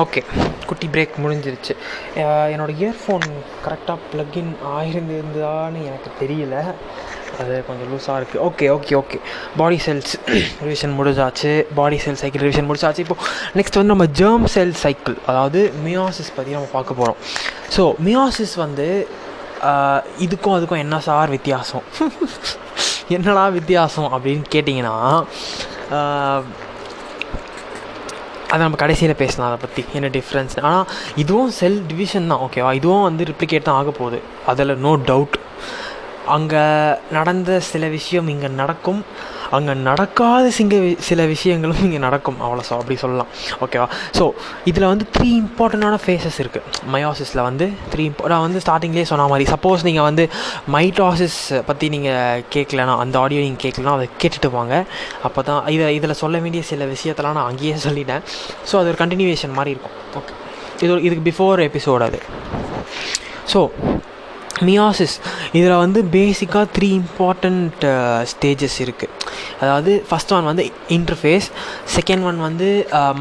Okay குட்டி break முடிஞ்சிருச்சு. என்னோடய இயர்ஃபோன் கரெக்டாக ப்ளக்இன் ஆயிருந்ததான்னு எனக்கு தெரியல. அது கொஞ்சம் லூஸாக இருக்குது okay okay okay. Body cells revision முடிஞ்சாச்சு. பாடி செல் சைக்கிள் ரிவிஷன் முடிஞ்சாச்சு. இப்போது நெக்ஸ்ட் வந்து நம்ம ஜேர்ம் செல் சைக்கிள் அதாவது மியாசிஸ் பற்றி நம்ம பார்க்க போகிறோம் ஸோ மியாசிஸ் வந்து இதுக்கும் அதுக்கும் என்ன சார் வித்தியாசம்? என்னடா வித்தியாசம் அப்படின்னு கேட்டிங்கன்னா அதை நம்ம கடைசியில் பேசலாம் அதை பற்றி என்ன டிஃப்ரென்ஸ் ஆனால் இதுவும் செல் டிவிஷன் தான் ஓகேவா இதுவும் வந்து ரிப்ளிகேட் தான் ஆக போகுது. அதில் நோ டவுட் அங்கே நடந்த சில விஷயம் இங்கே நடக்கும். அங்கே நடக்காத சிங்க சில விஷயங்களும் இங்கே நடக்கும். அவ்வளோ ஸோ அப்படி சொல்லலாம். ஓகேவா ஸோ இதில் வந்து த்ரீ இம்பார்ட்டண்ட்டான ஃபேஸஸ் இருக்குது மயோசிஸில் வந்து த்ரீ இம்போ நான் வந்து ஸ்டார்டிங்லேயே சொன்ன மாதிரி சப்போஸ் நீங்கள் வந்து மைட்டாசிஸ் பற்றி நீங்கள் கேட்கலனா அந்த ஆடியோ நீங்கள் கேட்கலனா அதை கேட்டுட்டு வாங்க அப்போ தான் இதை இதில் சொல்ல வேண்டிய சில விஷயத்தெல்லாம் நான் அங்கேயே சொல்லிட்டேன். ஸோ அது ஒரு கண்டினியூவேஷன் மாதிரி இருக்கும். ஓகே இது ஒரு இதுக்கு பிஃபோர் எபிசோட் அது. So meiosis. இதில் வந்து பேசிக்காக த்ரீ இம்பார்ட்டண்ட் ஸ்டேஜஸ் இருக்குது அதாவது ஃபஸ்ட் ஒன் வந்து இன்டர்ஃபேஸ் செகண்ட் ஒன் வந்து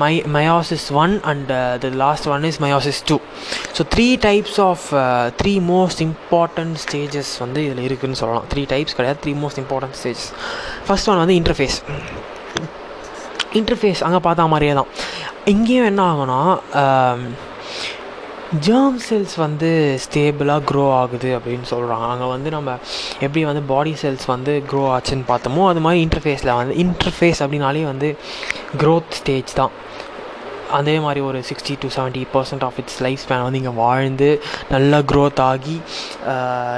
my meiosis one and the last one is meiosis two so three types of three most important stages வந்து இதில் இருக்குதுன்னு சொல்லலாம். த்ரீ டைப்ஸ் கிடையாது three most important stages first one வந்து interphase interphase அங்கே பார்த்தா மாதிரியே தான். இங்கேயும் என்ன ஆகும்னா ஜேர்ம் செல்ஸ் வந்து ஸ்டேபிளாக க்ரோ ஆகுது அப்படின்னு சொல்கிறாங்க அங்கே வந்து நம்ம எப்படி வந்து பாடி செல்ஸ் வந்து க்ரோ ஆச்சுன்னு பார்த்தோமோ அது மாதிரி இன்டர்ஃபேஸில் வந்து இன்டர்ஃபேஸ் அப்படின்னாலே வந்து க்ரோத் ஸ்டேஜ் தான். அதே மாதிரி ஒரு sixty to seventy percent of it's life span வந்து இங்கே வாழ்ந்து நல்லா க்ரோத் ஆகி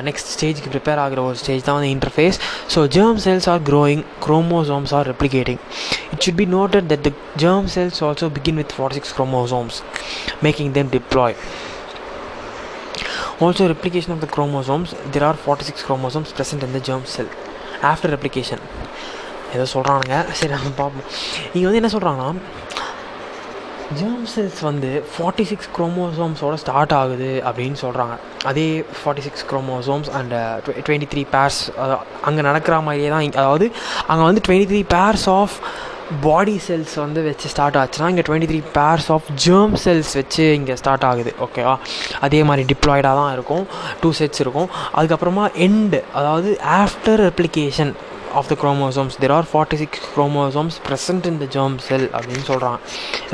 நெக்ஸ்ட் ஸ்டேஜுக்கு ப்ரிப்பேர் ஆகிற ஒரு ஸ்டேஜ் தான் வந்து interphase so germ cells are growing chromosomes are replicating it should be noted that the germ cells also begin with forty six chromosomes making them diploid also replication of the chromosomes there are 46 chromosomes present in the germ cell after replication ஏதோ சொல்கிறானுங்க சரி நம்ம பார்ப்போம் இங்கே வந்து என்ன சொல்கிறாங்கன்னா germ cells வந்து ஃபார்ட்டி சிக்ஸ் குரோமோசோம்ஸோட ஸ்டார்ட் ஆகுது அப்படின்னு சொல்கிறாங்க அதே forty six chromosomes and twenty three pairs அங்கே நடக்கிற மாதிரியே தான் இங்கே அதாவது அங்கே வந்து twenty three pairs of body cells வந்து வச்சு ஸ்டார்ட் ஆச்சுன்னா இங்கே twenty three pairs of germ cells வச்சு இங்கே ஸ்டார்ட் ஆகுது ஓகேவா அதே மாதிரி டிப்ளாய்டாக தான் இருக்கும் டூ செட்ஸ் இருக்கும். அதுக்கப்புறமா எண்டு அதாவது after replication of the chromosomes there are forty six chromosomes present in the germ cell அப்படின்னு சொல்கிறாங்க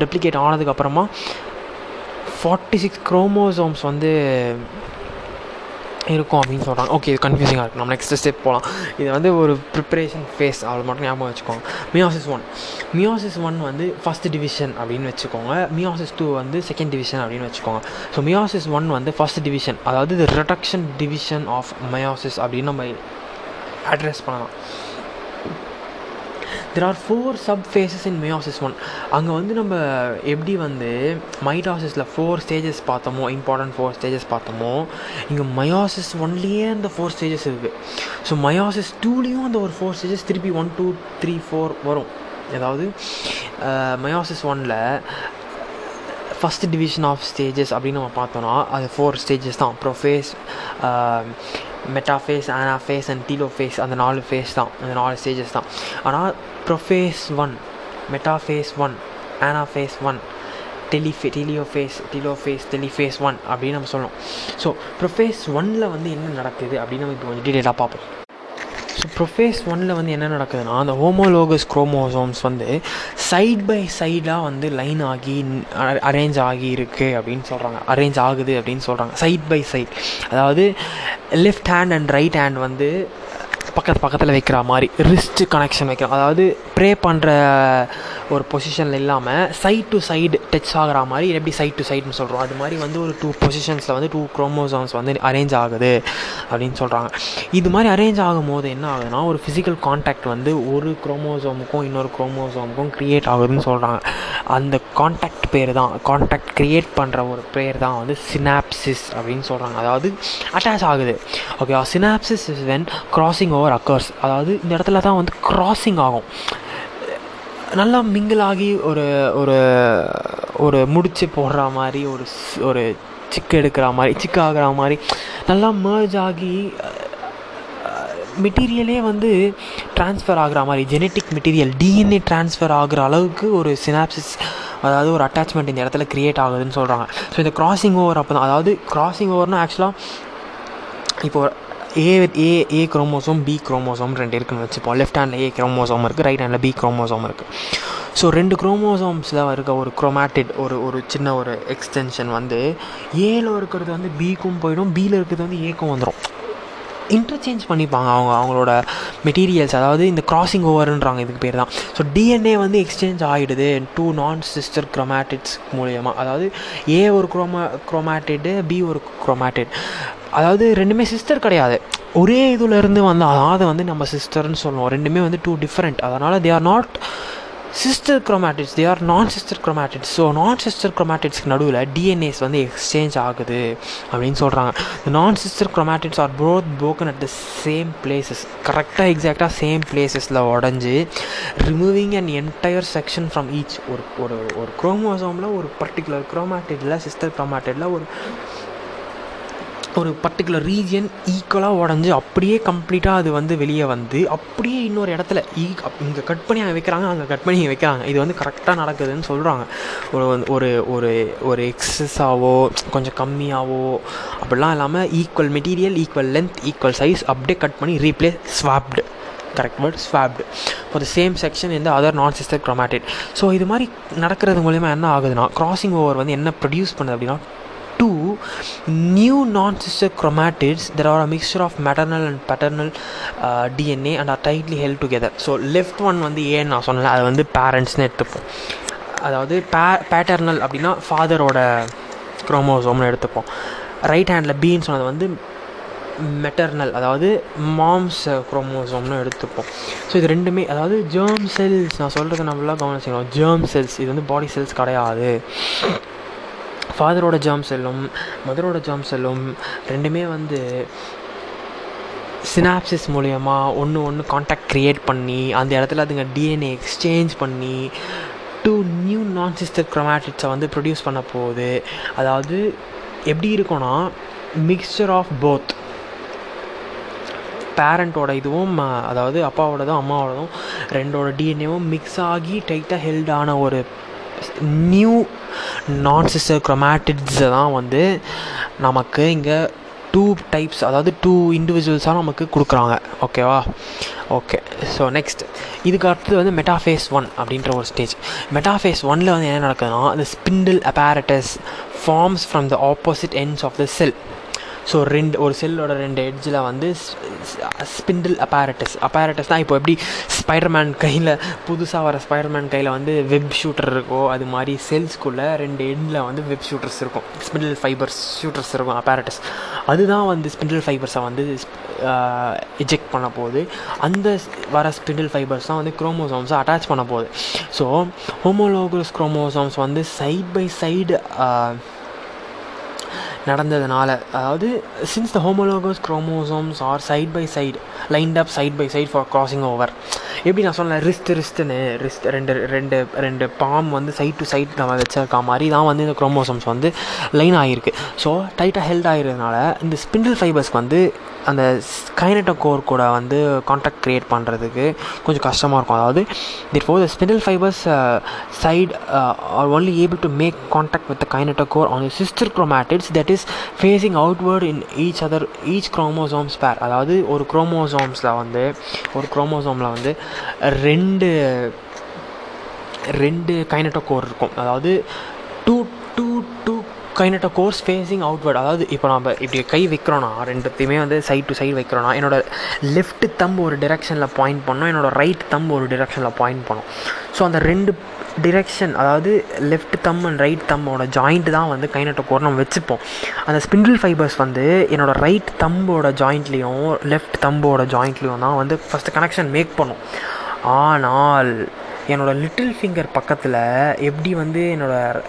ரெப்ளிகேட் ஆனதுக்கப்புறமா ஃபார்ட்டி சிக்ஸ் குரோமோசோம்ஸ் வந்து இருக்கும் அப்படின்னு சொல்கிறாங்க ஓகே இது கன்ஃபியூசிங்காக இருக்குது நம்ம நெக்ஸ்ட் ஸ்டெப் போகலாம் இது வந்து ஒரு ப்ரிப்பரேஷன் ஃபேஸ் அவ்வளோ மட்டும் ஞாபகம் வச்சுக்கோங்க. மியாசிஸ் ஒன் மியாசிஸ் ஒன் வந்து ஃபஸ்ட் டிவிஷன் அப்படின்னு வச்சுக்கோங்க. மியாசிஸ் டூ வந்து செகண்ட் டிவிஷன் அப்படின்னு வச்சுக்கோங்க. ஸோ மியாசிஸ் ஒன் வந்து ஃபஸ்ட் டிவிஷன் அதாவது இது ரிடக்ஷன் டிவிஷன் ஆஃப் மயோசிஸ் அப்படின்னு நம்ம அட்ரஸ் பண்ணலாம். There are four sub phases in meiosis one அங்கே வந்து நம்ம எப்படி வந்து மைடாசிஸில் ஃபோர் ஸ்டேஜஸ் பார்த்தோமோ இம்பார்ட்டன்ட் ஃபோர் ஸ்டேஜஸ் பார்த்தோமோ இங்கே மயோசிஸ் ஒன்லேயே அந்த ஃபோர் ஸ்டேஜஸ் இருக்குது ஸோ மயோசிஸ் டூலேயும் அந்த ஒரு ஃபோர் ஸ்டேஜஸ் திருப்பி ஒன் டூ த்ரீ ஃபோர் வரும். அதாவது மயோசிஸ் ஒனில் ஃபஸ்ட் டிவிஷன் ஆஃப் ஸ்டேஜஸ் அப்படின்னு நம்ம பார்த்தோன்னா அது ஃபோர் ஸ்டேஜஸ் தான். Prophase metaphase anaphase and telophase அந்த நாலு ஃபேஸ் தான் அந்த நாலு ஸ்டேஜஸ் தான். ஆனால் prophase one metaphase one anaphase one telophase telophase telophase telophase one அப்படின்னு நம்ம சொல்லணும். ஸோ ப்ரொஃபேஸ் ஒனில் வந்து என்ன நடக்குது அப்படின்னு நம்ம இப்போ கொஞ்சம் டீட்டெயிலாக பார்ப்போம். ஸோ ப்ரொஃபேஸ் ஒனில் வந்து என்ன நடக்குதுன்னா அந்த ஹோமோலோகஸ் குரோமோசோம்ஸ் வந்து சைட் பை சைடாக வந்து லைன் ஆகி அரேஞ்ச் ஆகி இருக்குது அப்படின்னு சொல்கிறாங்க அரேஞ்ச் ஆகுது அப்படின்னு சொல்கிறாங்க சைட் பை சைட் அதாவது left hand and right hand வந்து பக்கத்து பக்கத்தில் வைக்கிற மாதிரி ரிஸ்ட் கனெக்ஷன் வைக்கிற அதாவது ப்ரே பண்ணுற ஒரு பொசிஷனில் இல்லாமல் சைட் டு சைடு டச் ஆகிற மாதிரி எப்படி சைட் டு சைடுன்னு சொல்கிறோம் அது மாதிரி வந்து ஒரு டூ பொசிஷன்ஸில் வந்து டூ குரோமோசோம்ஸ் வந்து அரேஞ்ச் ஆகுது அப்படின்னு சொல்கிறாங்க இது மாதிரி அரேஞ்ச் ஆகும் போது என்ன ஆகுதுன்னா ஒரு ஃபிசிக்கல் காண்டாக்ட் வந்து ஒரு குரோமோசோமுக்கும் இன்னொரு குரோமோசோமுக்கும் க்ரியேட் ஆகுதுன்னு சொல்கிறாங்க அந்த காண்டாக்ட் பேர் தான் காண்டாக்ட் க்ரியேட் பண்ணுற ஒரு பேர் தான் வந்து சினாப்சிஸ் அப்படின்னு சொல்கிறாங்க அதாவது அட்டாச் ஆகுது. ஓகேவா synapsis is when crossing over occurs அதாவது இந்த இடத்துல தான் வந்து கிராசிங் ஆகும். நல்லா மிங்கிள் ஆகி ஒரு ஒரு ஒரு முடிச்சு போடுற மாதிரி ஒரு ஒரு சிக்கு எடுக்கிற மாதிரி சிக்கு ஆகிற மாதிரி நல்லா merge ஆகி மெட்டீரியலே வந்து ட்ரான்ஸ்ஃபர் ஆகுற மாதிரி ஜெனட்டிக் மெட்டீரியல் டிஎன்ஏ ட்ரான்ஸ்ஃபர் ஆகுற அளவுக்கு ஒரு சினாப்சிஸ் அதாவது ஒரு அட்டாச்மெண்ட் இந்த இடத்துல க்ரியேட் ஆகுதுன்னு சொல்கிறாங்க ஸோ இந்த கிராசிங் ஓவர் அப்போ தான் அதாவது கிராசிங் ஓவர்னால் ஆக்சுவலாக இப்போது A A A chromosome B chromosome ரெண்டு இருக்குன்னு வச்சுப்போம். லெஃப்ட் ஹேண்டில் ஏ குரோமோசோம் இருக்குது ரைட் ஹேண்டில் பி குரோமோசோம் இருக்குது ஸோ ரெண்டு குரோமோசோம்ஸில் இருக்க ஒரு குரோமேட்டிட் ஒரு ஒரு சின்ன ஒரு எக்ஸ்டென்ஷன் வந்து ஏல இருக்கிறது வந்து பிக்கும் போயிடும் பியில் இருக்கிறது வந்து ஏக்கும் வந்துடும் இன்டர்சேஞ்ச் பண்ணிப்பாங்க அவங்க அவங்களோட மெட்டீரியல்ஸ் அதாவது இந்த கிராசிங் ஓவருன்றாங்க இதுக்கு பேர் தான் ஸோ டிஎன்ஏ வந்து எக்ஸ்சேஞ்ச் ஆகிடுது டூ நான் சிஸ்டர் குரோமேட்டிட்ஸ் மூலியமாக அதாவது ஏ ஒரு குரோமா குரோமேட்டிடு பி ஒரு குரோமேட்டிட் அதாவது ரெண்டுமே சிஸ்டர் கிடையாது. ஒரே இதுலேருந்து வந்து அதாவது வந்து நம்ம சிஸ்டர்னு சொல்லுவோம். ரெண்டுமே வந்து டூ டிஃப்ரெண்ட் அதனால் they are not sister chromatids they are non sister chromatids so non sister குரோமேட்டிட்ஸ்க்கு நடுவில் டிஎன்ஏஸ் வந்து எக்ஸ்சேஞ்ச் ஆகுது அப்படின்னு சொல்கிறாங்க non sister chromatids are both broken at the same places கரெக்டாக எக்ஸாக்டாக சேம் பிளேசஸில் உடஞ்சி removing and entire section from each ஒரு ஒரு ஒரு குரோமோசோமில் ஒரு பர்டிகுலர் குரோமேட்டிடில் சிஸ்டர் குரோமேட்டிடில் ஒரு ஒரு பர்டிகுலர் ரீஜியன் ஈக்குவலாக உடஞ்சி அப்படியே கம்ப்ளீட்டாக அது வந்து வெளியே வந்து அப்படியே இன்னொரு இடத்துல ஈ இங்கே கட் பண்ணி அங்கே வைக்கிறாங்க அங்கே கட் பண்ணி வைக்கிறாங்க. இது வந்து கரெக்டாக நடக்குதுன்னு சொல்கிறாங்க ஒரு ஒரு ஒரு ஒரு எக்ஸஸாவோ கொஞ்சம் கம்மியாகவோ அப்படிலாம் இல்லாமல் equal material equal length equal size அப்படியே கட் பண்ணி replace swapped correct word swapped for the same section இந்த other non sister chromatid so இது மாதிரி நடக்கிறது மூலிமா என்ன ஆகுதுன்னா கிராசிங் ஓவர் வந்து என்ன ப்ரொடியூஸ் பண்ணுது அப்படின்னா new non-sister chromatids that are a mixture of maternal and paternal uh, DNA and are tightly held together. So left one வந்து ஏன்னு நான் சொன்னேன் அது வந்து பேரண்ட்ஸ்னு எடுத்துப்போம். அதாவது பே பேட்டர்னல் அப்படின்னா ஃபாதரோட குரோமோசோம்னு எடுத்துப்போம். ரைட் ஹேண்டில் பீன்ஸ் சொன்னது வந்து மெட்டர்னல் அதாவது மாம்ஸ் குரோமோசோம்னு எடுத்துப்போம். ஸோ இது ரெண்டுமே அதாவது ஜேர்ம் செல்ஸ் நான் சொல்கிறத நம்மளாக கவனிச்சிக்கணும். ஜேர்ம் செல்ஸ் இது வந்து பாடி செல்ஸ் கிடையாது. ஃபாதரோட ஜாம் செல்லும் மதரோட ஜாம் செல்லும் ரெண்டுமே வந்து சினாப்சிஸ் மூலயமா ஒன்று ஒன்று காண்டாக்ட் க்ரியேட் பண்ணி அந்த இடத்துல அதுங்க டிஎன்ஏ எக்ஸ்சேஞ்ச் பண்ணி டூ நியூ நான் சிஸ்டர் க்ரொமேட்டிட்ஸை வந்து ப்ரொடியூஸ் பண்ண போகுது. அதாவது எப்படி இருக்கும்னா மிக்சர் ஆஃப் போத் பேரண்ட்டோட இதுவும் அதாவது அப்பாவோடதும் அம்மாவோடதும் ரெண்டோட டிஎன்ஏவும் மிக்ஸ் ஆகி டைட்டாக ஹெல்டான ஒரு நியூ நான் சிஸ்டர் க்ரொமேட்டிட்ஸை தான் வந்து நமக்கு இங்கே டூ டைப்ஸ் அதாவது டூ இண்டிவிஜுவல்ஸாக நமக்கு கொடுக்குறாங்க. ஓகேவா ஓகே ஸோ நெக்ஸ்ட் இதுக்கு அடுத்தது வந்து மெட்டாஃபேஸ் ஒன் அப்படின்ற ஒரு ஸ்டேஜ் மெட்டாஃபேஸ் ஒனில் வந்து என்ன நடக்குதுன்னா அந்த spindle apparatus forms from the opposite ends of the cell so ரெண்டு ஒரு செல்லோட ரெண்டு எட்ஜில் வந்து ஸ்பிண்டில் அப்பாரட்டஸ் அப்பாரட்டஸ்னால் இப்போ எப்படி ஸ்பைடர்மேன் கையில் புதுசாக வர ஸ்பைடர்மேன் கையில் வந்து வெப் ஷூட்டர் இருக்கோ அது மாதிரி செல்ஸ்குள்ளே ரெண்டு எண்டில் வந்து வெப் ஷூட்டர்ஸ் இருக்கும். ஸ்பிண்டில் ஃபைபர்ஸ் ஷூட்டர்ஸ் இருக்கும் அப்பாரட்டஸ் அதுதான் வந்து ஸ்பிண்டில் ஃபைபர்ஸை வந்து எஜெக்ட் பண்ண போகுது. அந்த வர ஸ்பிண்டில் ஃபைபர்ஸ் தான் வந்து குரோமோசோம்ஸை அட்டாச் பண்ண போகுது. ஸோ ஹோமோலோகஸ் குரோமோசோம்ஸ் வந்து சைட் பை சைடு நடந்ததுனால. அதாவது since the homologous chromosomes are side by side lined up side by side for crossing over எப்படி நான் சொன்னேன் ரிஸ்ட் ரிஸ்ட்டுன்னு ரிஸ்ட் ரெண்டு ரெண்டு ரெண்டு பாம் வந்து சைட் டு சைட் நம்ம வச்சிருக்க மாதிரி தான் வந்து இந்த குரோமோசோம்ஸ் வந்து லைன் ஆகிருக்கு ஸோ டைட்டாக ஹெல்ட் ஆகிறதுனால இந்த ஸ்பிண்டில் ஃபைபர்ஸ்க்கு வந்து அந்த கைனட்டோ கோர் கூட வந்து காண்டாக்ட் க்ரியேட் பண்ணுறதுக்கு கொஞ்சம் கஷ்டமாக இருக்கும். அதாவது therefore the spindle fibres side are only able to make contact with the kinetochore on sister chromatids that is facing outward in each other each chromosomes pair அதாவது ஒரு குரோமோசோம்ஸில் வந்து ஒரு குரோமோசோமில் வந்து ரெண்டு ரெண்டு கைனட்டோ கோர் இருக்கும். அதாவது two two two kind of cores facing outward அதாவது இப்போ நம்ம இப்படி கை வைக்கிறோன்னா ரெண்டுத்தையுமே வந்து சைட் டு சைடு வைக்கிறோன்னா என்னோடய லெஃப்ட் தம் ஒரு டிரெக்ஷனில் பாயிண்ட் பண்ணோம் என்னோடய ரைட் தம்பு ஒரு டிரெக்ஷனில் பாயிண்ட் பண்ணும். ஸோ அந்த ரெண்டு டிரெக்ஷன் அதாவது லெஃப்ட் தம் அண்ட் ரைட் தம்மோட ஜாயிண்ட் தான் வந்து கைனட்டோ கோர் நம்ம வச்சுப்போம். அந்த ஸ்பிண்டில் ஃபைபர்ஸ் வந்து என்னோடய ரைட் தம்போட ஜாயிண்ட்லேயும் லெஃப்ட் தம்போட ஜாயிண்ட்லேயும் தான் வந்து ஃபஸ்ட்டு கனெக்ஷன் மேக் பண்ணும். ஆனால் என்னோடய லிட்டில் ஃபிங்கர் பக்கத்தில் எப்படி வந்து என்னோடய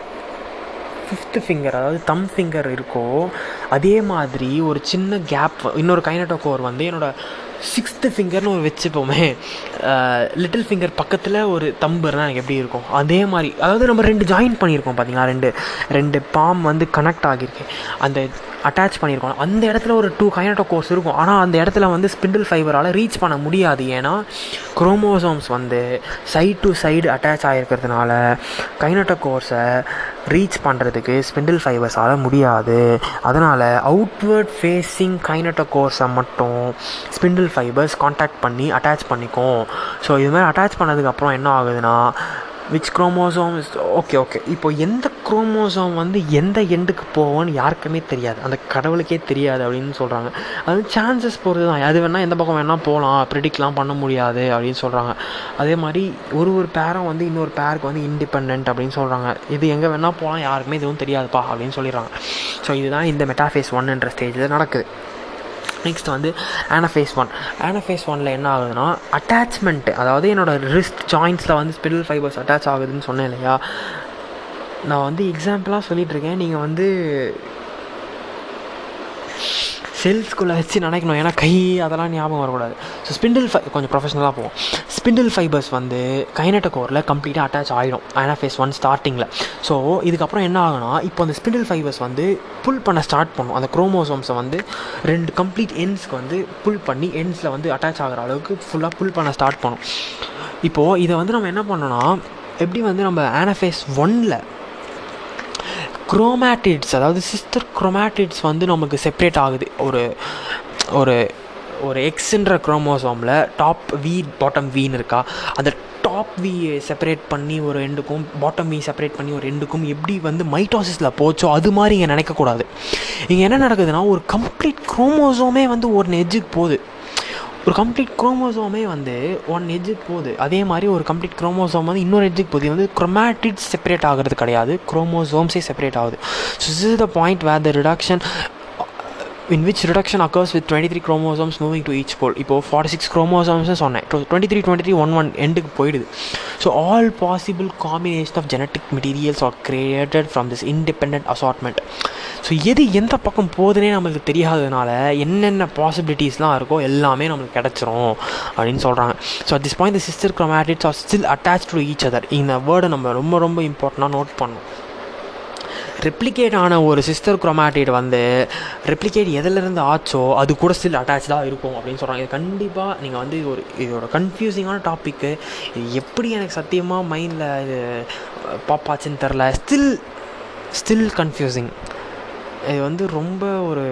ஃபிஃப்த்து ஃபிங்கர் அதாவது தம் ஃபிங்கர் இருக்கோ அதே மாதிரி ஒரு சின்ன கேப் இன்னொரு கைனட்டோ கோர் வந்து என்னோடய சிக்ஸ்த்து ஃபிங்கர்னு ஒரு வச்சுப்போமே. லிட்டில் ஃபிங்கர் பக்கத்தில் ஒரு தம்புனா எனக்கு எப்படி இருக்கும்? அதே மாதிரி அதாவது நம்ம ரெண்டு ஜாயின் பண்ணியிருக்கோம் பார்த்தீங்களா ரெண்டு ரெண்டு பாம் வந்து கனெக்ட் ஆகியிருக்கு. அந்த அட்டாச் பண்ணியிருக்கோம். அந்த இடத்துல ஒரு டூ கைனட்டோ கோர்ஸ் இருக்கும். ஆனால் அந்த இடத்துல வந்து ஸ்பிண்டில் ஃபைபரால் ரீச் பண்ண முடியாது. ஏன்னா குரோமோசோம்ஸ் வந்து சைடு டு சைடு அட்டாச் ஆகிருக்கிறதுனால கைனட்டோ கோர்ஸை ரீச் பண்ணுறதுக்கு ஸ்பிண்டில் ஃபைபர்ஸால் முடியாது. அதனால் அவுட்வேர்ட் ஃபேஸிங் கைனட்ட கோர்ஸை மட்டும் ஸ்பிண்டில் ஃபைபர்ஸ் காண்டாக்ட் பண்ணி அட்டாச் பண்ணிக்கும். ஸோ இது மாதிரி அட்டாச் பண்ணதுக்கப்புறம் என்ன ஆகுதுன்னா which chromosome is okay okay இப்போ எந்த குரோமோசோம் வந்து எந்த எண்டுக்கு போவோன்னு யாருக்குமே தெரியாது. அந்த கடவுளுக்கே தெரியாது அப்படின்னு சொல்கிறாங்க அது சான்சஸ் பொறுத்து தான் அது வேணால் எந்த பக்கம் வேணால் போகலாம் ப்ரிடிக்ட்லாம் பண்ண முடியாது அப்படின்னு சொல்கிறாங்க அதே மாதிரி ஒரு ஒரு பேரும் வந்து இன்னொரு பேருக்கு வந்து இண்டிபெண்ட் அப்படின்னு சொல்கிறாங்க இது எங்கே வேணால் போகலாம் யாருக்குமே எதுவும் தெரியாதுப்பா அப்படின்னு சொல்லிடுறாங்க. ஸோ இதுதான் இந்த மெட்டாஃபேஸ் ஒன்னுன்ற ஸ்டேஜில் நடக்குது. நெக்ஸ்ட் வந்து ஆனஃபேஸ் ஒன் ஆனஃபேஸ் ஒனில் என்ன ஆகுதுன்னா அட்டாச்மெண்ட் அதாவது என்னோடய ரிஸ்ட் ஜாயின்ஸில் வந்து ஸ்பிடில் ஃபைபர்ஸ் அட்டாச் ஆகுதுன்னு சொன்னேன் இல்லையா? நான் வந்து எக்ஸாம்பிளாக சொல்லிகிட்ருக்கேன் நீங்கள் வந்து செல்ஸ்குள்ளே வச்சு நினைக்கணும். ஏன்னா கை அதெல்லாம் ஞாபகம் வரக்கூடாது. ஸோ ஸ்பிண்டில் ஃபை கொஞ்சம் ப்ரொஃபஷனலாக போவோம். ஸ்பிண்டில் ஃபைபர்ஸ் வந்து கைனட்டகோரில் கம்ப்ளீட்டாக அட்டாச் ஆகிடும் ஆனாஃபேஸ் ஒன் ஸ்டார்டிங்கில் ஸோ இதுக்கப்புறம் என்ன ஆகுனா இப்போ அந்த ஸ்பிண்டில் ஃபைபர்ஸ் வந்து புல் பண்ண ஸ்டார்ட் பண்ணும். அந்த குரோமோசோம்ஸை வந்து ரெண்டு கம்ப்ளீட் எண்ட்ஸ்க்கு வந்து புல் பண்ணி எண்ட்ஸில் வந்து அட்டாச் ஆகிற அளவுக்கு ஃபுல்லாக புல் பண்ண ஸ்டார்ட் பண்ணும். இப்போது இதை வந்து நம்ம என்ன பண்ணோன்னா எப்படி வந்து நம்ம ஆனஃபேஸ் ஒன்னில் குரோமேட்டிட்ஸ் அதாவது சிஸ்டர் குரோமேட்டிட்ஸ் வந்து நமக்கு செப்ரேட் ஆகுது. ஒரு ஒரு ஒரு எக்ஸுன்ற குரோமோசோமில் டாப் வி பாட்டம் வீன்னு இருக்கா? அந்த டாப் வி செப்பரேட் பண்ணி ஒரு ரெண்டுக்கும் பாட்டம் வி செப்பரேட் பண்ணி ஒரு ரெண்டுக்கும் எப்படி வந்து மைட்டாசிஸில் போச்சோ அது மாதிரி இங்கே நினைக்கக்கூடாது. இங்கே என்ன நடக்குதுன்னா ஒரு கம்ப்ளீட் குரோமோசோமே வந்து ஒரு எஜ்ஜுக்கு போகுது. ஒரு கம்ப்ளீட் குரோமோசோமே வந்து ஒன் எஜ்ஜுக்கு போகுது. அதே மாதிரி ஒரு கம்ப்ளீட் குரோமோசோம் வந்து இன்னொரு எஜ்ஜுக்கு போகுது. வந்து குரோமேட்டிட் செப்பரேட் ஆகிறது கிடையாது. குரோமோசோம்ஸே செப்பரேட் ஆகுது. So is is the point where the reduction in which reduction occurs with twenty three chromosomes moving to each pole இப்போது ஃபார்ட்டி சிக்ஸ் குரோமோசோம்ஸ் சொன்னேன். Twenty three twenty three one one எண்டுக்கு போயிடுது. So all possible combination of genetic materials are created from this independent assortment so எது எந்த பக்கம் போகுதுன்னே நம்மளுக்கு தெரியாததுனால என்னென்ன பாசிபிலிட்டிஸ்லாம் இருக்கோ எல்லாமே நம்மளுக்கு கிடச்சிரும் அப்படின்னு சொல்கிறாங்க so at this point the sister chromatids are still attach to each other இந்த வேர்டை நம்ம ரொம்ப ரொம்ப இம்பார்ட்டண்ட்டாக நோட் பண்ணணும். ரெப்ளிகேட் ஆன ஒரு சிஸ்டர் குரோமேட்டிட் வந்து ரெப்ளிகேட் எதிலிருந்து ஆச்சோ அது கூட ஸ்டில் அட்டாச்சாக இருக்கும் அப்படின்னு சொல்கிறாங்க இது கண்டிப்பாக நீங்கள் வந்து ஒரு இதோட கன்ஃபியூசிங்கான டாப்பிக்கு இது எப்படி எனக்கு சத்தியமாக மைண்டில் இது பாப்பாச்சுன்னு தெரில ஸ்டில் ஸ்டில் கன்ஃபியூசிங் இது வந்து ரொம்ப ஒரு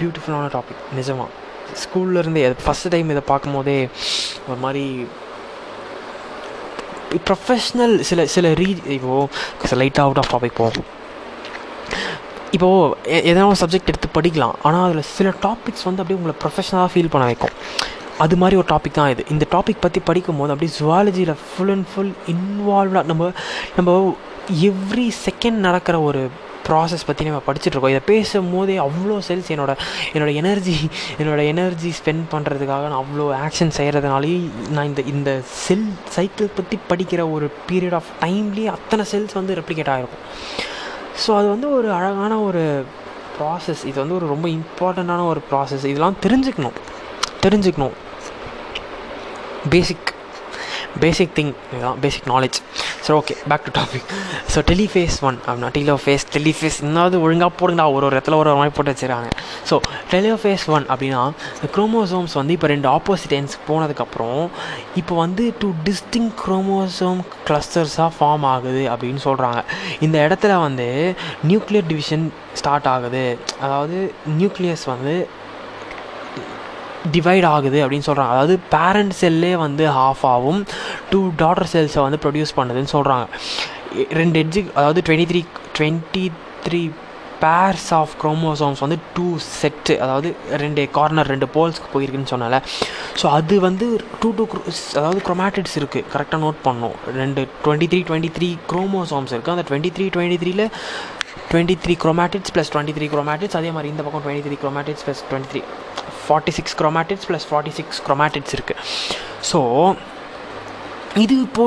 பியூட்டிஃபுல்லான டாபிக் நிஜமாக ஸ்கூல்லேருந்தே ஃபஸ்ட்டு டைம் இதை பார்க்கும்போதே ஒரு மாதிரி ப்ரொஃபஷ்னல் சில சில ரீ இப்போது லைட்டாக அவுட் ஆஃப் டாபிக் போகும். இப்போது எதனா ஒரு சப்ஜெக்ட் எடுத்து படிக்கலாம். ஆனால் அதில் சில டாபிக்ஸ் வந்து அப்படியே உங்களை ப்ரொஃபஷனலாக ஃபீல் பண்ண வைக்கும். அது மாதிரி ஒரு டாபிக் தான் இது. இந்த டாபிக் பற்றி படிக்கும் போது அப்படியே ஜுவாலஜியில் ஃபுல் அண்ட் ஃபுல் இன்வால்வ்டாக நம்ம நம்ம எவ்ரி செகண்ட் நடக்கிற ஒரு ப்ராசஸ் பற்றி நம்ம படிச்சுட்ருக்கோம் இதை பேசும் போதே அவ்வளோ செல்ஸ் என்னோட என்னோட எனர்ஜி என்னோட எனர்ஜி ஸ்பெண்ட் பண்ணுறதுக்காக நான் அவ்வளோ ஆக்ஷன் செய்கிறதுனாலேயே நான் இந்த இந்த செல் சைக்கிள் பற்றி படிக்கிற ஒரு பீரியட் ஆஃப் டைம்லேயே அத்தனை செல்ஸ் வந்து ரெப்ளிகேட் ஆகிருக்கும் ஸோ அது வந்து ஒரு அழகான ஒரு ப்ராசஸ் இது வந்து ஒரு ரொம்ப இம்பார்ட்டண்ட்டான ஒரு ப்ராசஸ் இதெல்லாம் தெரிஞ்சுக்கணும். தெரிஞ்சுக்கணும். பேசிக் பேசிக் திங் இதுதான் பேசிக் நாலேஜ் சரி okay back to topic so telophase one அப்படின்னா டெலிஃபேஸ் டெலிஃபேஸ் இன்னாவது ஒழுங்காக போடுங்கடா ஒரு ஒரு இடத்துல ஒரு ஒரு மாதிரி போட்டு வச்சுருக்காங்க. ஸோ டெலியோஃபேஸ் ஒன் அப்படின்னா இந்த குரோமோசோம்ஸ் வந்து இப்போ ரெண்டு ஆப்போசிட் எண்ட்ஸ் போனதுக்கப்புறம் இப்போ வந்து டூ டிஸ்டிங் குரோமோசோம் கிளஸ்டர்ஸாக ஃபார்ம் ஆகுது அப்படின்னு சொல்கிறாங்க இந்த இடத்துல வந்து நியூக்ளியர் டிவிஷன் ஸ்டார்ட் ஆகுது. அதாவது நியூக்ளியஸ் வந்து டிவைட் ஆகுது அப்படின்னு சொல்கிறாங்க அதாவது பேரண்ட் செல்லே வந்து ஹாஃப் ஆகும். டூ டாட்டர் செல்ஸை வந்து ப்ரொடியூஸ் பண்ணுதுன்னு சொல்கிறாங்க ரெண்டு எட்ஜு அதாவது twenty three twenty three pairs of chromosomes வந்து டூ செட்டு அதாவது ரெண்டு கார்னர் ரெண்டு போல்ஸ்க்கு போயிருக்குன்னு சொன்னால. ஸோ அது வந்து டூ டூ அதாவது குரோமேட்டிட்ஸ் இருக்குது கரெக்டாக நோட் பண்ணோம் ரெண்டு twenty three twenty three chromosomes இருக்குது அந்த டுவெண்ட்டி த்ரீ டுவெண்ட்டி த்ரீல twenty three chromatids plus twenty three chromatids அதே மாதிரி இந்த பக்கம் twenty three chromatids plus twenty three forty six chromatids plus forty six chromatids இருக்குது ஸோ இது இப்போ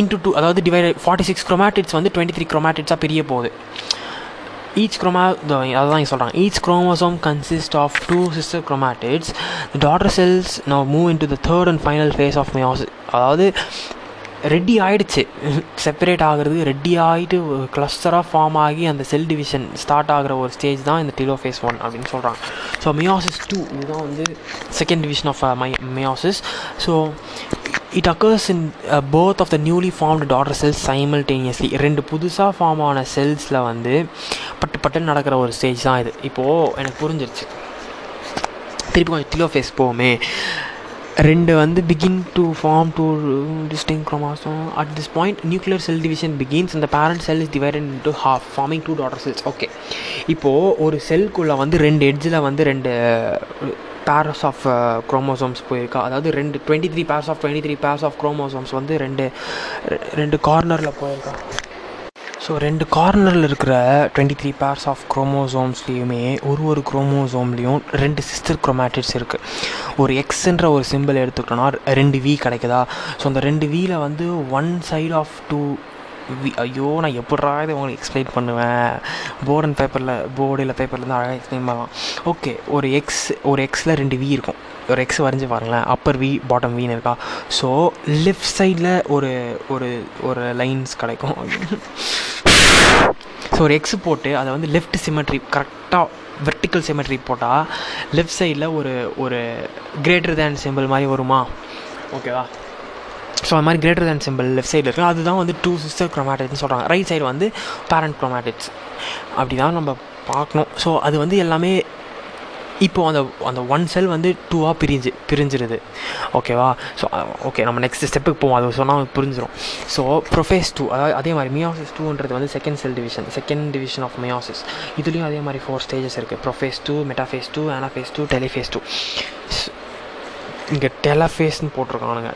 இன்ட்டு டூ அதாவது டிவைட் ஃபார்ட்டி சிக்ஸ் குரோமேட்டிட்ஸ் வந்து டுவெண்ட்டி த்ரீ குரோமேட்டிட்ஸாக பிரிய போகுது. ஈச் குரோமா அதுதான் சொல்கிறாங்க each chromosome consist of two sister chromatids daughter cells now move in to the third and final phase of meiosis அதாவது ரெடி ஆகிடுச்சு separate ஆகிறது ரெடி ஆகிட்டு கிளஸ்டராக ஃபார்ம் ஆகி அந்த செல் டிவிஷன் ஸ்டார்ட் ஆகிற ஒரு ஸ்டேஜ் தான் இந்த டிலோ ஃபேஸ் ஒன் அப்படின்னு சொல்கிறாங்க ஸோ மியாசிஸ் டூ இதுதான் வந்து second division of my meiosis so it occurs in both of the newly formed daughter cells simultaneously ரெண்டு புதுசாக ஃபார்ம் ஆன செல்ஸில் வந்து பட்டு பட்டுன்னு நடக்கிற ஒரு ஸ்டேஜ் தான் இது. இப்போது எனக்கு புரிஞ்சிருச்சு. திருப்பி கொஞ்சம் திலோ ஃபேஸ் போவோமே. ரெண்டு வந்து begin to form two distinct chromosome at this point nuclear cell division begins அந்த parent cell is divided into half forming two daughter cells okay இப்போது ஒரு செல்குள்ளே வந்து ரெண்டு எட்ஜில் வந்து ரெண்டு பேர்ஸ் ஆஃப் குரோமோசோம்ஸ் போயிருக்கா. அதாவது ரெண்டு twenty three pairs of twenty three pairs of chromosomes வந்து ரெண்டு ரெண்டு கார்னரில் போயிருக்கா. ஸோ ரெண்டு கார்னரில் இருக்கிற டுவெண்ட்டி த்ரீ பேர்ஸ் ஆஃப் குரோமோசோம்ஸ்லேயுமே ஒரு ஒரு குரோமோசோம்லேயும் ரெண்டு சிஸ்டர் குரோமேட்டிட்ஸ் இருக்குது ஒரு எக்ஸ்ன்ற ஒரு சிம்பிள் எடுத்துக்கிட்டோன்னா ரெண்டு வி கிடைக்குதா? ஸோ அந்த ரெண்டு வியில் வந்து ஒன் சைடு ஆஃப் டூ ஐயோ நான் எப்படா இதை உங்களுக்கு எக்ஸ்பிளைன் பண்ணுவேன்? போர்டு அண்ட் பேப்பரில் போர்டு இல்லை பேப்பர்லேருந்து அழகாக எக்ஸ்பிளைன் பண்ணலாம். ஓகே ஒரு எக்ஸ் ஒரு எக்ஸில் ரெண்டு வி இருக்கும். ஒரு எக்ஸ் வரைஞ்சி பாருங்களேன். அப்பர் வி பாட்டம் வின்னு இருக்கா. ஸோ லெஃப்ட் சைடில் ஒரு ஒரு ஒரு லைன்ஸ் கிடைக்கும். ஸோ ஒரு எக்ஸ் போட்டு அதை வந்து லெஃப்ட் சிமெட்ரி கரெக்டாக வெர்டிக்கல் சிமெட்ரி போட்டால் லெஃப்ட் சைடில் ஒரு ஒரு கிரேட்டர் தேன் சிம்பிள் மாதிரி வருமா? ஓகேவா ஸோ அது மாதிரி கிரேட்டர் தேன் சிம்பிள் லெஃப்ட் சைடில் இருக்குது அதுதான் வந்து டூ சிஸ்டர் குரோமேட்டிக்ஸ்னு சொல்கிறாங்க ரைட் சைடு வந்து பேரண்ட் குரோமேட்டிக்ஸ் அப்படி தான் நம்ம பார்க்கணும். ஸோ அது வந்து எல்லாமே இப்போது அந்த அந்த ஒன் செல் வந்து டூவாக பிரிஞ்சு பிரிஞ்சிருது. ஓகேவா ஸோ ஓகே நம்ம நெக்ஸ்ட் ஸ்டெப்புக்கு போவோம். அது சொன்னால் புரிஞ்சிடும் ஸோ ப்ரொஃபேஸ் டூ அதாவது அதே மாதிரி மியாசிஸ் டூன்றது வந்து second cell division second division of meiosis இதுலேயும் அதே மாதிரி ஃபோர் ஸ்டேஜஸ் இருக்குது prophase two metaphase two anaphase two telophase two இங்கே டெலஃபேஸ்னு போட்டிருக்கானுங்க.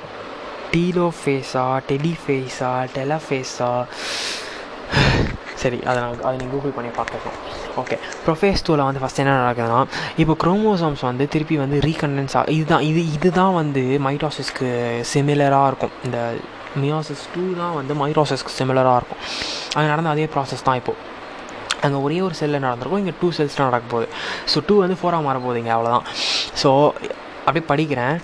டீலோஃபேஸா டெலிஃபேஸா டெலஃபேஸா சரி அதை நான் அதை நீங்கள் கூகுள் பண்ணி பார்க்கலாம் ஓகே ப்ரொஃபேஸ் டூவில் வந்து ஃபஸ்ட் என்ன நடக்குதுன்னா இப்போ குரோமோசோம்ஸ் வந்து திருப்பி வந்து ரீகண்டன்ஸ் ஆ இதுதான் இது இதுதான் வந்து மைட்டாசிஸ்க்கு சிமிலராக இருக்கும். இந்த மியாசிஸ் டூ தான் வந்து மைட்டாசிஸ்க்கு சிமிலராக இருக்கும். அது நடந்த அதே ப்ராசஸ் தான் இப்போது அங்கே ஒரே ஒரு செல்லில் நடந்திருக்கும். இங்கே டூ செல்ஸ் நடக்க போகுது. ஸோ டூ வந்து ஃபோராக மாற போகுதுங்க அவ்வளோதான் ஸோ அப்படியே படிக்கிறேன்.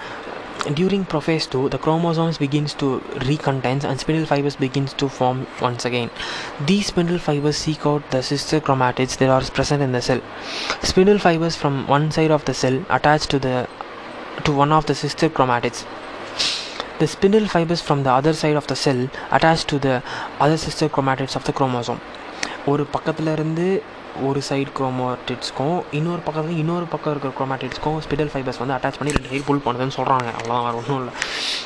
during prophase 2 the chromosomes begins to recondense and spindle fibers begins to form once again these spindle fibers seek out the sister chromatids that are present in the cell spindle fibers from one side of the cell attach to the to one of the sister chromatids the spindle fibers from the other side of the cell attach to the other sister chromatids of the chromosome ஒரு பக்கத்தில் இருந்து ஒரு side குரோமாட்டிட்ஸ்க்கும் இன்னொரு பக்கம் இன்னொரு பக்கம் இருக்கிற குரோமாட்டிட்ஸ்க்கும் ஸ்பிடல் fibres வந்து அட்டாச் பண்ணி ரெண்டு சைடு புல் பண்ணுதுன்னு சொல்கிறாங்க அவ்வளோதான் வேறு ஒன்றும் இல்லை.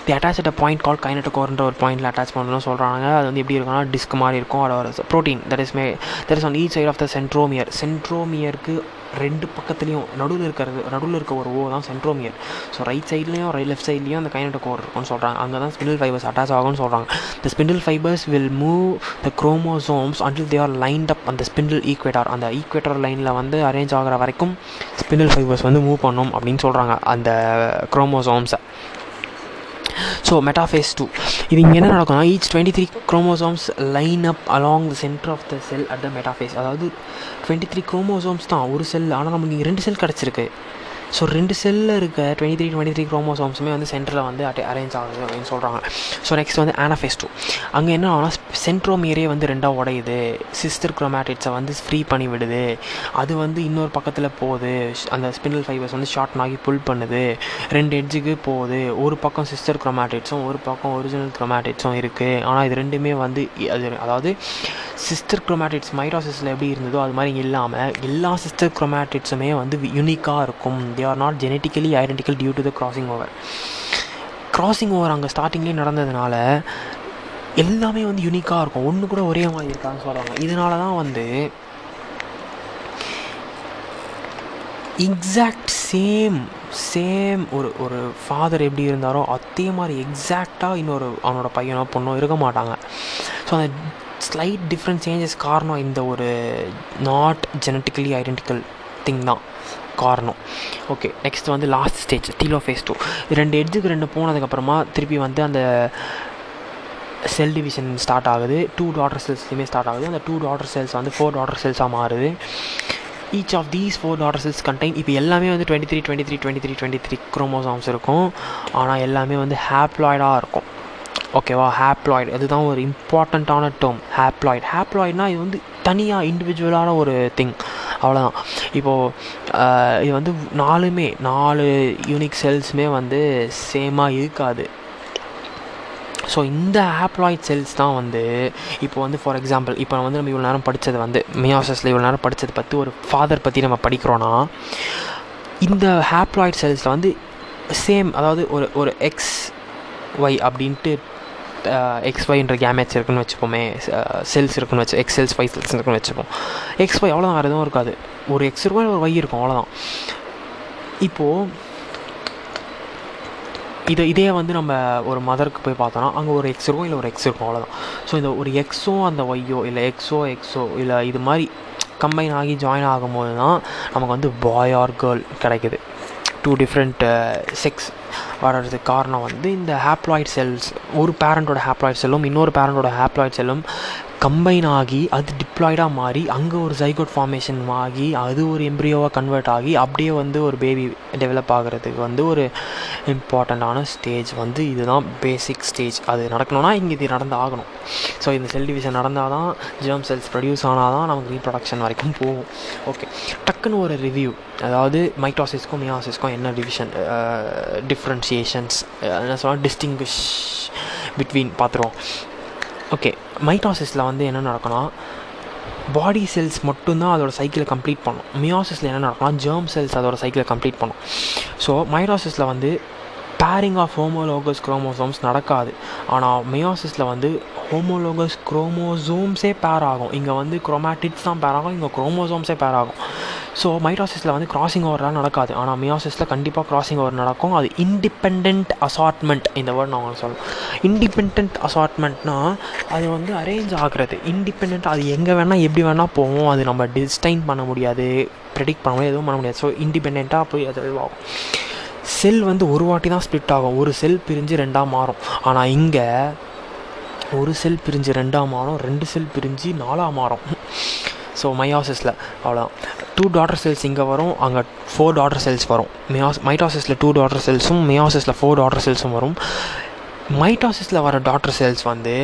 The attach at point call கைனட்டோகோர்ன்ற ஒரு பாயிண்டில் அட்டாச் பண்ணணும்னு சொல்கிறாங்க அது வந்து எப்படி இருக்குன்னா டிஸ்க் மாதிரி இருக்கும். அதோட protein that is may that is on each side of the centromere சென்ட்ரோமியருக்கு ரெண்டு பக்கத்துலேயும் நடுவில் இருக்கிறது நடுவில் இருக்க ஒரு ஓ தான் சென்ட்ரோமியர் ஸோ ரைட் சைட்லேயும் ரைட் லெஃப்ட் சைட்லேயும் அந்த கைனட் கோர் இருக்கும்னு சொல்கிறாங்க அங்கே தான் ஸ்பிண்டில் ஃபைபர்ஸ் அட்டாச் ஆகும்னு சொல்கிறாங்க the spindle fibres will move the chromosomes until they are lined up அந்த ஸ்பிண்டில் ஈக்வேட்டார் அந்த ஈக்வேட்டர் லைனில் வந்து அரேஞ்ச் ஆகிற வரைக்கும் ஸ்பிண்டில் ஃபைபர்ஸ் வந்து மூவ் பண்ணும் அப்படின்னு சொல்கிறாங்க அந்த குரோமோசோம்ஸை ஸோ மெட்டாஃபேஸ் டூ இது இங்கே என்ன நடக்கும்னா each twenty three chromosomes line up along the center of the cell at the metaphase அதாவது டுவெண்ட்டி த்ரீ குரோமோசோம்ஸ் தான் ஒரு செல் ஆனால் நமக்கு இங்கே ரெண்டு செல் கிடச்சிருக்கு. ஸோ ரெண்டு செல்லில் இருக்க டுவெண்ட்டி த்ரீ டுவெண்ட்டி த்ரீ குரோமோசோம்ஸுமே வந்து சென்டரில் வந்து அட்டை அரேஞ்ச் ஆகுது அப்படின்னு சொல்கிறாங்க ஸோ நெக்ஸ்ட் வந்து ஆனாஃபேஸ் டூ அங்கே என்ன ஆகுனா சென்ட்ரோமியரே வந்து ரெண்டாக உடையுது. சிஸ்டர் குரோமேட்டிட்ஸை வந்து ஃப்ரீ பண்ணி விடுது. அது வந்து இன்னொரு பக்கத்தில் போகுது. அந்த ஸ்பிண்டல் ஃபைபர்ஸ் வந்து ஷார்ட் ஆகி புல் பண்ணுது. ரெண்டு எட்ஜுக்கு போகுது. ஒரு பக்கம் சிஸ்டர் குரோமேட்டிட்ஸும் ஒரு பக்கம் ஒரிஜினல் குரோமேட்டிட்ஸும் இருக்குது ஆனால் இது ரெண்டுமே வந்து அது அதாவது சிஸ்டர் குரோமேட்டிட்ஸ் மைரோசிஸில் எப்படி இருந்ததோ அது மாதிரி இல்லாமல் எல்லா சிஸ்டர் குரோமேட்டிட்ஸுமே வந்து யூனிக்காக இருக்கும். They are not genetically identical due to the crossing over crossing over அங்கே ஸ்டார்டிங்லேயே நடந்ததுனால எல்லாமே வந்து யூனிக்காக இருக்கும். ஒன்று கூட ஒரே மாதிரி இருக்கான்னு சொல்கிறாங்க இதனால தான் வந்து எக்ஸாக்ட் சேம் சேம் ஒரு ஒரு ஃபாதர் எப்படி இருந்தாரோ அதே மாதிரி எக்ஸாக்டாக இன்னொரு அவனோட பையனோ பொண்ணோ இருக்க மாட்டாங்க. ஸோ அந்த ஸ்லைட் டிஃப்ரெண்ட் சேஞ்சஸ் காரணம் இந்த ஒரு நாட் ஜெனட்டிக்கலி ஐடென்டிக்கல் திங் தான். காரணம். ஓகே நெக்ஸ்ட் வந்து last stage telophase two ரெண்டு எட்ஜுக்கு ரெண்டு போனதுக்கப்புறமா திருப்பி வந்து அந்த செல் டிவிஷன் ஸ்டார்ட் ஆகுது. டூ டாட்டர் செல்ஸ்லையுமே ஸ்டார்ட் ஆகுது. அந்த டூ டாட்டர் செல்ஸ் வந்து ஃபோர் டாட்டர் செல்ஸாக மாறுது. Each of these four daughter cells contain இப்போ எல்லாமே வந்து twenty three twenty three twenty three twenty three chromosomes இருக்கும். ஆனால் எல்லாமே வந்து ஹேப்ளாய்டாக இருக்கும். ஓகேவா ஹேப்ளாய்டு அதுதான் ஒரு இம்பார்ட்டண்ட்டான டேர்ம் ஹேப்ளாய்டு ஹேப்ளாய்ட்னா இது வந்து தனியாக இண்டிவிஜுவலான ஒரு திங் அவ்வளோதான் இப்போது இது வந்து நாலுமே நாலு யூனிக் செல்ஸுமே வந்து சேமாக இருக்காது. ஸோ இந்த ஹேப்ளாய்ட் செல்ஸ் தான் வந்து இப்போ வந்து ஃபார் எக்ஸாம்பிள் இப்போ வந்து நம்ம இவ்வளோ நேரம் படித்தது வந்து மியாசஸில் இவ்வளோ நேரம் படித்தது பற்றி ஒரு ஃபாதர் பற்றி நம்ம படிக்கிறோன்னா இந்த ஹேப்ளாய்ட் செல்ஸில் வந்து சேம் அதாவது ஒரு ஒரு எக்ஸ் ஒய் அப்படின்ட்டு எக்ஸ் ஒய்ன்ற கேமேட்ஸ் இருக்குன்னு வச்சுப்போமே செல்ஸ் இருக்குன்னு வச்சு எக்ஸ் செல்ஸ் ஒய் செல்ஸ் இருக்குன்னு வச்சுப்போம். எக்ஸ் ஒய் அவ்வளோதான் வேறு எதுவும் இருக்காது. ஒரு எக்ஸ் இருக்கும் ஒரு ஒய் இருக்கும் அவ்வளோதான் இப்போது இதை இதே வந்து நம்ம ஒரு மதருக்கு போய் பார்த்தோன்னா அங்கே ஒரு எக்ஸ் இருக்கும் இல்லை ஒரு எக்ஸ் இருக்கும் அவ்வளோதான் ஸோ இந்த ஒரு எக்ஸோ அந்த ஒய்யோ இல்லை எக்ஸோ எக்ஸோ இல்லை இது மாதிரி கம்பைன் ஆகி ஜாயின் ஆகும்போது தான் நமக்கு வந்து பாய் ஆர் கேர்ள் கிடைக்குது. டூ டிஃப்ரெண்ட் செக்ஸ் வர்றதுக்கு காரணம் வந்து இந்த ஹேப்லாய்ட் செல்ஸ் ஒரு பேரண்ட்டோட ஹேப்லாய்ட் செல்லும் இன்னொரு பேரண்ட்டோட ஹேப்ளாய்ட் செல்லும் கம்பைன் ஆகி அது டிப்ளாய்டாக மாறி அங்கே ஒரு ஜைகோட் ஃபார்மேஷன் ஆகி அது ஒரு எம்ப்ரியோவாக கன்வெர்ட் ஆகி அப்படியே வந்து ஒரு பேபி டெவலப் ஆகிறதுக்கு வந்து ஒரு இம்பார்ட்டண்ட்டான ஸ்டேஜ் வந்து இதுதான் பேசிக் ஸ்டேஜ் அது நடக்கணும்னா இங்கே இது நடந்து ஆகணும். ஸோ இந்த செல் டிவிஷன் நடந்தால் தான் ஜெர்ம் செல்ஸ் ப்ரொடியூஸ் ஆனால் தான் நமக்கு ரீப்ரொடக்ஷன் வரைக்கும் போகும். ஓகே டக்குன்னு ஒரு ரிவ்யூ அதாவது மைட்டாசிஸ்க்கும் மியாசிஸ்க்கும் என்ன டிவிஷன் டிஃப்ரென்சியேஷன்ஸ் என்ன சொல்லலாம் டிஸ்டிங்விஷ் பிட்வீன் பார்த்துருவோம். ஓகே மைட்டாசிஸில் வந்து என்ன நடக்கும்னா பாடி செல்ஸ் மட்டும்தான் அதோட சைக்கிளை கம்ப்ளீட் பண்ணும். மியாசிஸில் என்ன நடக்கும்னா ஜேர்ம் செல்ஸ் அதோட சைக்கிளை கம்ப்ளீட் பண்ணும். ஸோ மைட்டாசிஸில் வந்து பேரிங் ஆஃப் ஹோமோலோகஸ் குரோமோசோம்ஸ் நடக்காது. ஆனால் மியாசிஸில் வந்து ஹோமோலோகஸ் குரோமோசோம்ஸே பேர் ஆகும். இங்கே வந்து குரோமேட்டிட்ஸ் தான் பேர் ஆகும் இங்கே குரோமோசோம்ஸே பேர் ஆகும். ஸோ மைட்டாசிஸில் வந்து கிராசிங் ஓவர்லாம் நடக்காது. ஆனால் மியாசிஸில் கண்டிப்பாக கிராசிங் ஓவர் நடக்கும். அது இண்டிபெண்ட் அசார்ட்மெண்ட் இந்த வேர்ட் நான் உங்களுக்கு சொல்லணும் இண்டிபெண்ட் அசார்ட்மெண்ட்னா அது வந்து அரேஞ்ச் ஆகிறது. இண்டிபெண்ட் அது எங்கே வேணால் எப்படி வேணால் போவோம் அது நம்ம டிஸ்டைன் பண்ண முடியாது ப்ரெடிக்ட் பண்ண முடியாது எதுவும் பண்ண முடியாது. ஸோ இண்டிபெண்ட்டாக போய் அது ஆகும். செல் வந்து ஒரு வாட்டி தான் ஸ்ப்ளிட் ஆகும். ஒரு செல் பிரிஞ்சு ரெண்டாக மாறும். ஆனால் இங்கே ஒரு செல் பிரிஞ்சு ரெண்டாக மாறும். ரெண்டு செல் பிரிஞ்சு நாலாக மாறும். ஸோ மையாசிஸில் அவ்வளோதான் டூ டாட்டர் செல்ஸ் இங்கே வரும் அங்கே ஃபோர் டாட்டர் செல்ஸ் வரும். மியாஸ் மைட்டாசிஸில் டூ டாட்டர் செல்ஸும் மியாசிஸில் ஃபோர் டாட்டர் செல்ஸும் வரும். மைட்டாசிஸில் வர டாட்டர் செல்ஸ் வந்து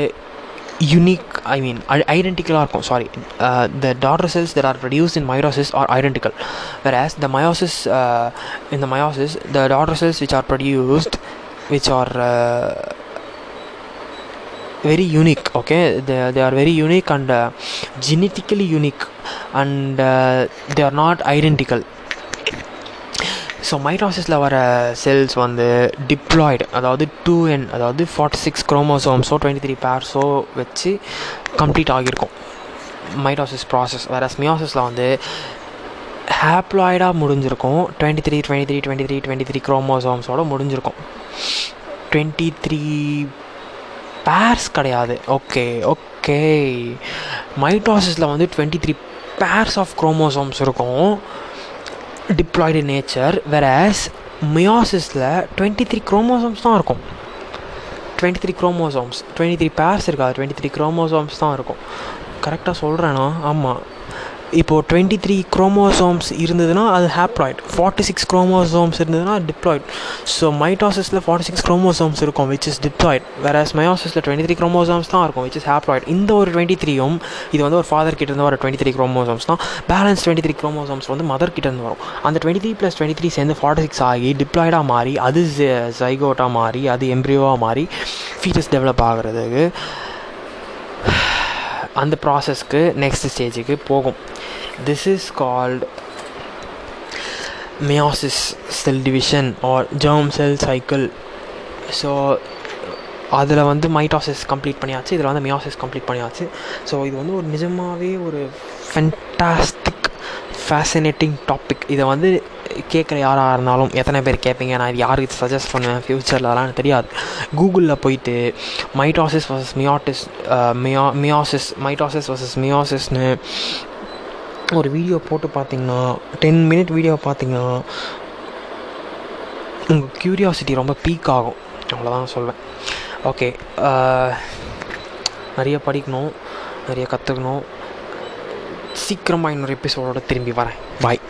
யூனிக் ஐ மீன் ஐடென்டிக்கலாக இருக்கும். Sorry the daughter cells that are produce in meiosis are identical whereas the meiosis இந்த meiosis the the cells which are are which are very unique okay? They, they are very unique and uh, genetically unique and uh, they are not identical. So மைட்டாசிஸில் வர cells வந்து diploid அதாவது two N அதாவது forty six குரோமோசோம்ஸோ twenty three பேர்ஸோ வச்சு complete ஆகியிருக்கும். Mitosis process வேறு மியாசிஸில் வந்து ஹேப்ளாய்டாக முடிஞ்சிருக்கும். Twenty three twenty three twenty three twenty three குரோமோசோம்ஸோட முடிஞ்சிருக்கும். டுவெண்ட்டி த்ரீ பேர்ஸ் கிடையாது. ஓகே ஓகே மைட்டாசிஸில் வந்து twenty three pairs of chromosomes இருக்கும். டிப்ளாய்டு நேச்சர் வெரஸ் மியாசிஸில் டுவெண்ட்டி த்ரீ குரோமோசோம்ஸ் தான் இருக்கும். Twenty three chromosomes twenty three pairs இருக்காது. டுவெண்ட்டி த்ரீ குரோமோசோம்ஸ் தான் இருக்கும். கரெக்டாக சொல்கிறேன்னா ஆமாம் இப்போது டுவெண்ட்டி த்ரீ குரோமோசோம்ஸ் இருந்ததுன்னா அது ஹேப்ராய்ட் ஃபார்ட்டி சிக்ஸ் குரோமோசோம்ஸ் இருந்ததுன்னா டிப்ளாய்ட் ஸோ மைட்டாசிஸில் ஃபார்ட்டி சிக்ஸ் குரோமோசோம்ஸ் இருக்கும் விச் இஸ் டிப்ளாய்ட் வேறஸ் மயோசிஸில் டுவெண்ட்டி த்ரீ குரோமோசோம்ஸ் தான் இருக்கும் விச் இஸ் ஹேப்ராய்ட் இந்த ஒரு டுவெண்ட்டி த்ரீயும் இது வந்து ஒரு ஃபாதர் கிட்ட இருந்து வர டுவெண்ட்டி த்ரீ குரோமோசோம்ஸ் தான். பேலன்ஸ் டுவெண்ட்டி த்ரீ குரோமோசோம்ஸ் வந்து மதர் கிட்ட இருந்து வரும். அந்த twenty three plus twenty three சேர்ந்து ஃபார்ட்டி சிக்ஸ் ஆகி டிப்ளாய்டாக மாறி அது ஜைகோட்டாக மாறி அது எம்ப்ரியோவாக மாறி ஃபீட்டஸ் டெவலப் ஆகிறதுக்கு அந்த ப்ராசஸ்க்கு நெக்ஸ்ட் ஸ்டேஜுக்கு போகும். This is called meiosis cell division or germ cell cycle so அதில் வந்து மைட்டாசிஸ் கம்ப்ளீட் பண்ணியாச்சு இதில் வந்து மியாசிஸ் கம்ப்ளீட் பண்ணியாச்சு. ஸோ இது வந்து ஒரு நிஜமாகவே ஒரு ஃபென்டாஸ்டிக் ஃபேசினேட்டிங் டாபிக் இதை வந்து கேட்குற யாராக இருந்தாலும் எத்தனை பேர் கேட்பீங்க? நான் இது யாருக்கு சஜஸ்ட் பண்ணுவேன்? ஃப்யூச்சரில் அதெல்லாம் எனக்கு தெரியாது. கூகுளில் போயிட்டு மைட்டாசிஸ் வர்சஸ் மியாட்டிஸ் மியா மியாசிஸ் மைட்டாசிஸ் வர்சஸ் மியாசிஸ்னு ஒரு வீடியோ போட்டு பார்த்தீங்கன்னா டென் மினிட் வீடியோ பார்த்தீங்கன்னா உங்கள் க்யூரியாசிட்டி ரொம்ப பீக் ஆகும். அவ்வளோதான் சொல்வேன். ஓகே நிறைய படிக்கணும் நிறைய கற்றுக்கணும் சீக்கிரமாக இன்னொரு எபிசோடோட திரும்பி வரேன். பாய்